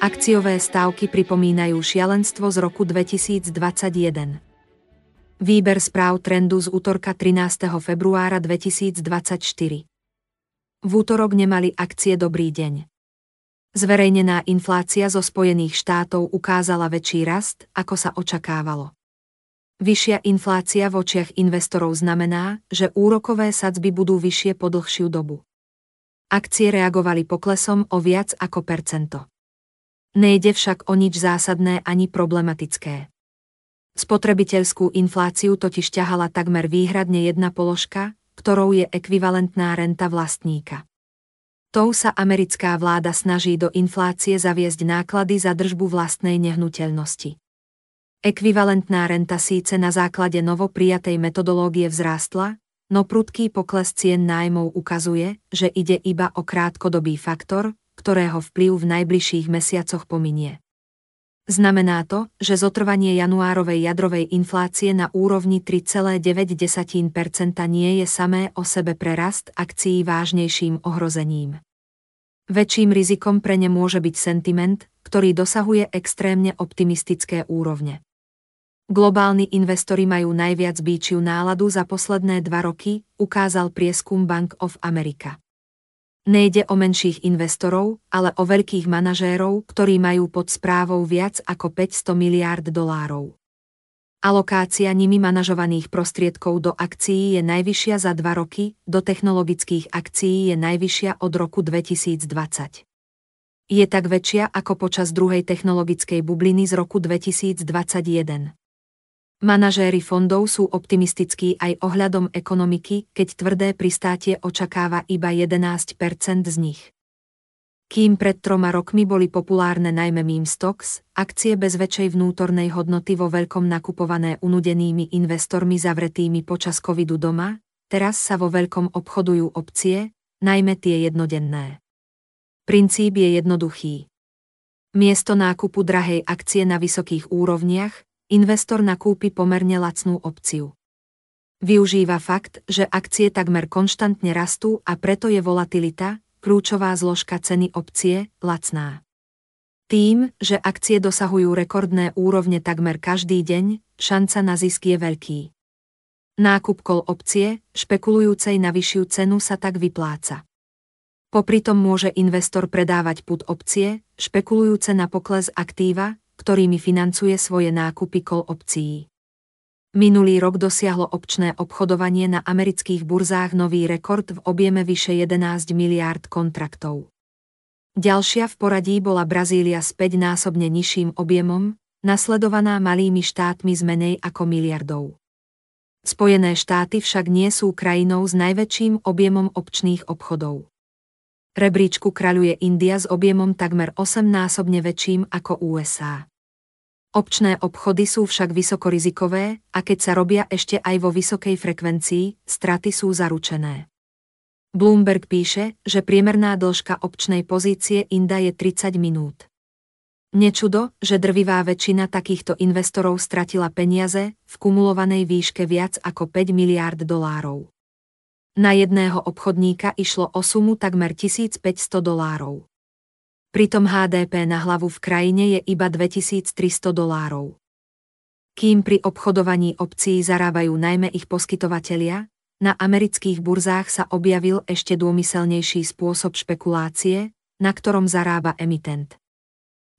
Akciové stávky pripomínajú šialenstvo z roku 2021. Výber správ trendu z útorka 13. februára 2024. V útorok nemali akcie dobrý deň. Zverejnená inflácia zo Spojených štátov ukázala väčší rast, ako sa očakávalo. Vyššia inflácia v očiach investorov znamená, že úrokové sadzby budú vyššie po dlhšiu dobu. Akcie reagovali poklesom o viac ako percento. Nejde však o nič zásadné ani problematické. Spotrebiteľskú infláciu totiž ťahala takmer výhradne jedna položka, ktorou je ekvivalentná renta vlastníka. Tou sa americká vláda snaží do inflácie zaviesť náklady za držbu vlastnej nehnuteľnosti. Ekvivalentná renta síce na základe novoprijatej metodológie vzrástla, no prudký pokles cien nájmov ukazuje, že ide iba o krátkodobý faktor, ktorého vplyv v najbližších mesiacoch pominie. Znamená to, že zotrvanie januárovej jadrovej inflácie na úrovni 3,9% nie je samé o sebe pre rast akcií vážnejším ohrozením. Väčším rizikom pre ne môže byť sentiment, ktorý dosahuje extrémne optimistické úrovne. Globálni investori majú najviac bíčiu náladu za posledné dva roky, ukázal prieskum Bank of America. Nejde o menších investorov, ale o veľkých manažérov, ktorí majú pod správou viac ako 500 miliárd dolárov. Alokácia nimi manažovaných prostriedkov do akcií je najvyššia za dva roky, do technologických akcií je najvyššia od roku 2020. Je tak väčšia ako počas druhej technologickej bubliny z roku 2021. Manažéri fondov sú optimistickí aj ohľadom ekonomiky, keď tvrdé pristátie očakáva iba 11% z nich. Kým pred troma rokmi boli populárne najmä meme stocks, akcie bez väčšej vnútornej hodnoty vo veľkom nakupované unudenými investormi zavretými počas covidu doma, teraz sa vo veľkom obchodujú opcie, najmä tie jednodenné. Princíp je jednoduchý. Miesto nákupu drahej akcie na vysokých úrovniach, investor nakúpi pomerne lacnú opciu. Využíva fakt, že akcie takmer konštantne rastú a preto je volatilita, kľúčová zložka ceny opcie, lacná. Tým, že akcie dosahujú rekordné úrovne takmer každý deň, šanca na zisk je veľký. Nákup kol opcie, špekulujúcej na vyššiu cenu sa tak vypláca. Popri tom môže investor predávať put opcie, špekulujúce na pokles aktíva, ktorými financuje svoje nákupy kol opcií. Minulý rok dosiahlo občné obchodovanie na amerických burzách nový rekord v objeme vyše 11 miliárd kontraktov. Ďalšia v poradí bola Brazília s 5-násobne nižším objemom, nasledovaná malými štátmi z menej ako miliardov. Spojené štáty však nie sú krajinou s najväčším objemom občných obchodov. Rebríčku kraľuje India s objemom takmer 8-násobne väčším ako USA. Občné obchody sú však vysokorizikové a keď sa robia ešte aj vo vysokej frekvencii, straty sú zaručené. Bloomberg píše, že priemerná dĺžka občnej pozície Inda je 30 minút. Nečudo, že drvivá väčšina takýchto investorov stratila peniaze v kumulovanej výške viac ako 5 miliárd dolárov. Na jedného obchodníka išlo o sumu takmer 1500 dolárov. Pritom HDP na hlavu v krajine je iba 2300 dolárov. Kým pri obchodovaní obcí zarábajú najmä ich poskytovatelia, na amerických burzách sa objavil ešte dômyselnejší spôsob špekulácie, na ktorom zarába emitent.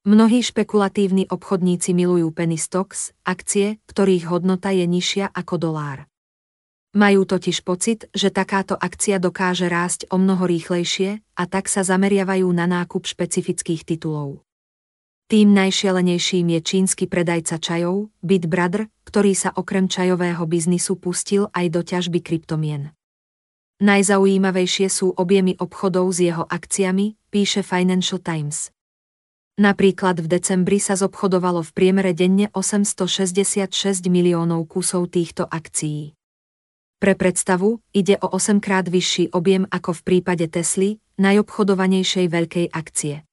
Mnohí špekulatívni obchodníci milujú penny stocks, akcie, ktorých hodnota je nižšia ako dolár. Majú totiž pocit, že takáto akcia dokáže rásť o mnoho rýchlejšie a tak sa zameriavajú na nákup špecifických titulov. Tým najšialenejším je čínsky predajca čajov, Bit Brother, ktorý sa okrem čajového biznisu pustil aj do ťažby kryptomien. Najzaujímavejšie sú objemy obchodov s jeho akciami, píše Financial Times. Napríklad v decembri sa zobchodovalo v priemere denne 866 miliónov kusov týchto akcií. Pre predstavu, ide o 8 krát vyšší objem ako v prípade Tesly, najobchodovanejšej veľkej akcie.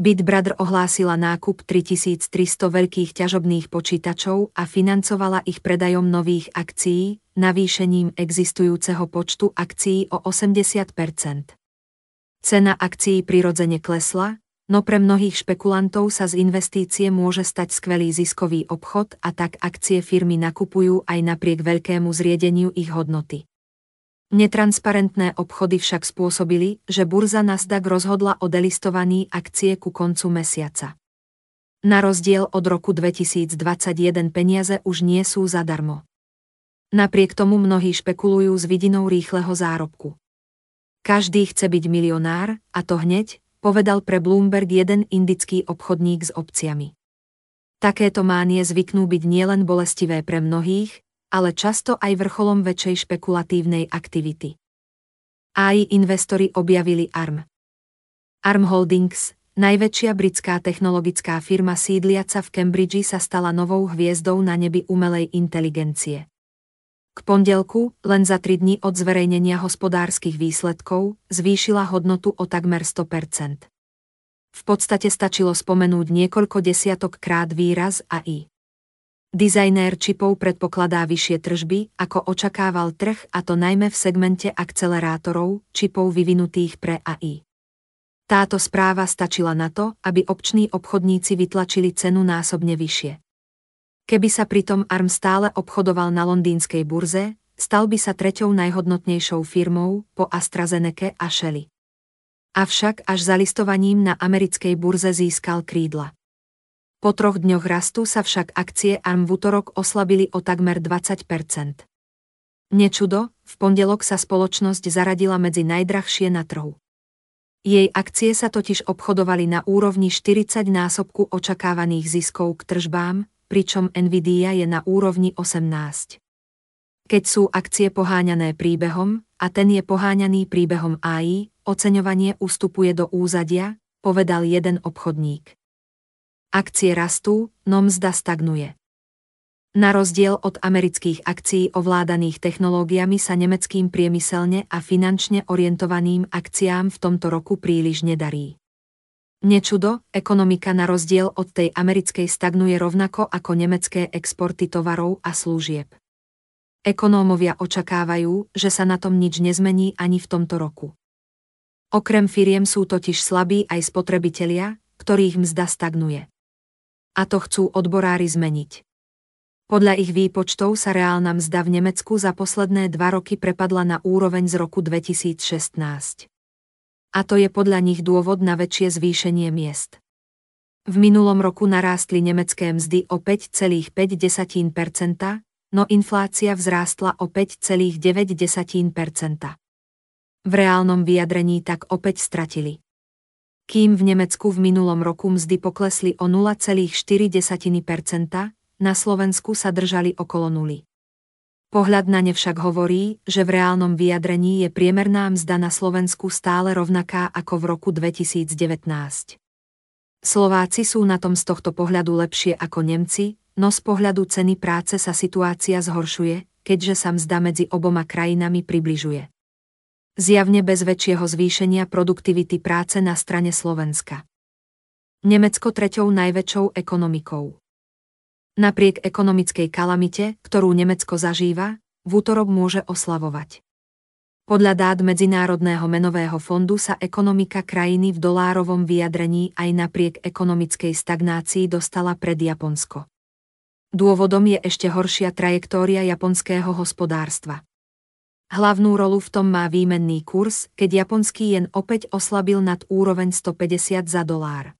Bitbrother ohlásila nákup 3300 veľkých ťažobných počítačov a financovala ich predajom nových akcií, navýšením existujúceho počtu akcií o 80% Cena akcií prirodzene klesla, no pre mnohých špekulantov sa z investície môže stať skvelý ziskový obchod a tak akcie firmy nakupujú aj napriek veľkému zriedeniu ich hodnoty. Netransparentné obchody však spôsobili, že burza Nasdaq rozhodla o delistovaní akcie ku koncu mesiaca. Na rozdiel od roku 2021 peniaze už nie sú zadarmo. Napriek tomu mnohí špekulujú s vidinou rýchleho zárobku. Každý chce byť milionár, a to hneď, povedal pre Bloomberg jeden indický obchodník s opciami. Takéto mánie zvyknú byť nielen bolestivé pre mnohých, ale často aj vrcholom väčšej špekulatívnej aktivity. AI investori objavili ARM. ARM Holdings, najväčšia britská technologická firma sídliaca v Cambridge sa stala novou hviezdou na nebi umelej inteligencie. K pondelku, len za 3 dní od zverejnenia hospodárskych výsledkov, zvýšila hodnotu o takmer 100%. V podstate stačilo spomenúť niekoľko desiatok krát výraz AI. Dizajnér čipov predpokladá vyššie tržby, ako očakával trh a to najmä v segmente akcelerátorov, čipov vyvinutých pre AI. Táto správa stačila na to, aby obční obchodníci vytlačili cenu násobne vyššie. Keby sa pritom ARM stále obchodoval na londýnskej burze, stal by sa treťou najhodnotnejšou firmou po AstraZeneca a Shelly. Avšak až zalistovaním na americkej burze získal krídla. Po troch dňoch rastu sa však akcie ARM v útorok oslabili o takmer 20% Nečudo, v pondelok sa spoločnosť zaradila medzi najdrahšie na trhu. Jej akcie sa totiž obchodovali na úrovni 40 násobku očakávaných ziskov k tržbám, pričom Nvidia je na úrovni 18. Keď sú akcie poháňané príbehom, a ten je poháňaný príbehom AI, oceňovanie ustupuje do úzadia, povedal jeden obchodník. Akcie rastú, no mzda stagnuje. Na rozdiel od amerických akcií ovládaných technológiami sa nemeckým priemyselne a finančne orientovaným akciám v tomto roku príliš nedarí. Nečudo, ekonomika na rozdiel od tej americkej stagnuje rovnako ako nemecké exporty tovarov a služieb. Ekonómovia očakávajú, že sa na tom nič nezmení ani v tomto roku. Okrem firiem sú totiž slabí aj spotrebitelia, ktorých mzda stagnuje a to chcú odborári zmeniť. Podľa ich výpočtov sa reálna mzda v Nemecku za posledné dva roky prepadla na úroveň z roku 2016. A to je podľa nich dôvod na väčšie zvýšenie miest. V minulom roku narástli nemecké mzdy o 5,5%, no inflácia vzrástla o 5,9%. V reálnom vyjadrení tak opäť stratili kým v Nemecku v minulom roku mzdy poklesli o 0,4%, na Slovensku sa držali okolo nuly. Pohľad na ne však hovorí, že v reálnom vyjadrení je priemerná mzda na Slovensku stále rovnaká ako v roku 2019. Slováci sú na tom z tohto pohľadu lepšie ako Nemci, no z pohľadu ceny práce sa situácia zhoršuje, keďže sa mzda medzi oboma krajinami približuje zjavne bez väčšieho zvýšenia produktivity práce na strane Slovenska. Nemecko treťou najväčšou ekonomikou. Napriek ekonomickej kalamite, ktorú Nemecko zažíva, v útorok môže oslavovať. Podľa dát Medzinárodného menového fondu sa ekonomika krajiny v dolárovom vyjadrení aj napriek ekonomickej stagnácii dostala pred Japonsko. Dôvodom je ešte horšia trajektória japonského hospodárstva. Hlavnú rolu v tom má výmenný kurz, keď japonský jen opäť oslabil nad úroveň 150 za dolár.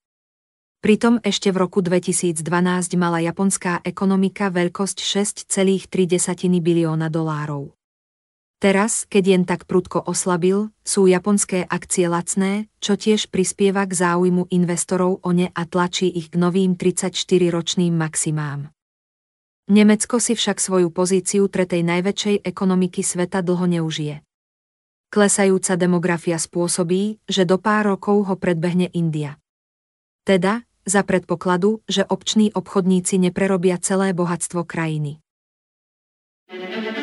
Pritom ešte v roku 2012 mala japonská ekonomika veľkosť 6,3 bilióna dolárov. Teraz, keď jen tak prudko oslabil, sú japonské akcie lacné, čo tiež prispieva k záujmu investorov o ne a tlačí ich k novým 34-ročným maximám. Nemecko si však svoju pozíciu tretej najväčšej ekonomiky sveta dlho neužije. Klesajúca demografia spôsobí, že do pár rokov ho predbehne India. Teda, za predpokladu, že obční obchodníci neprerobia celé bohatstvo krajiny. thank you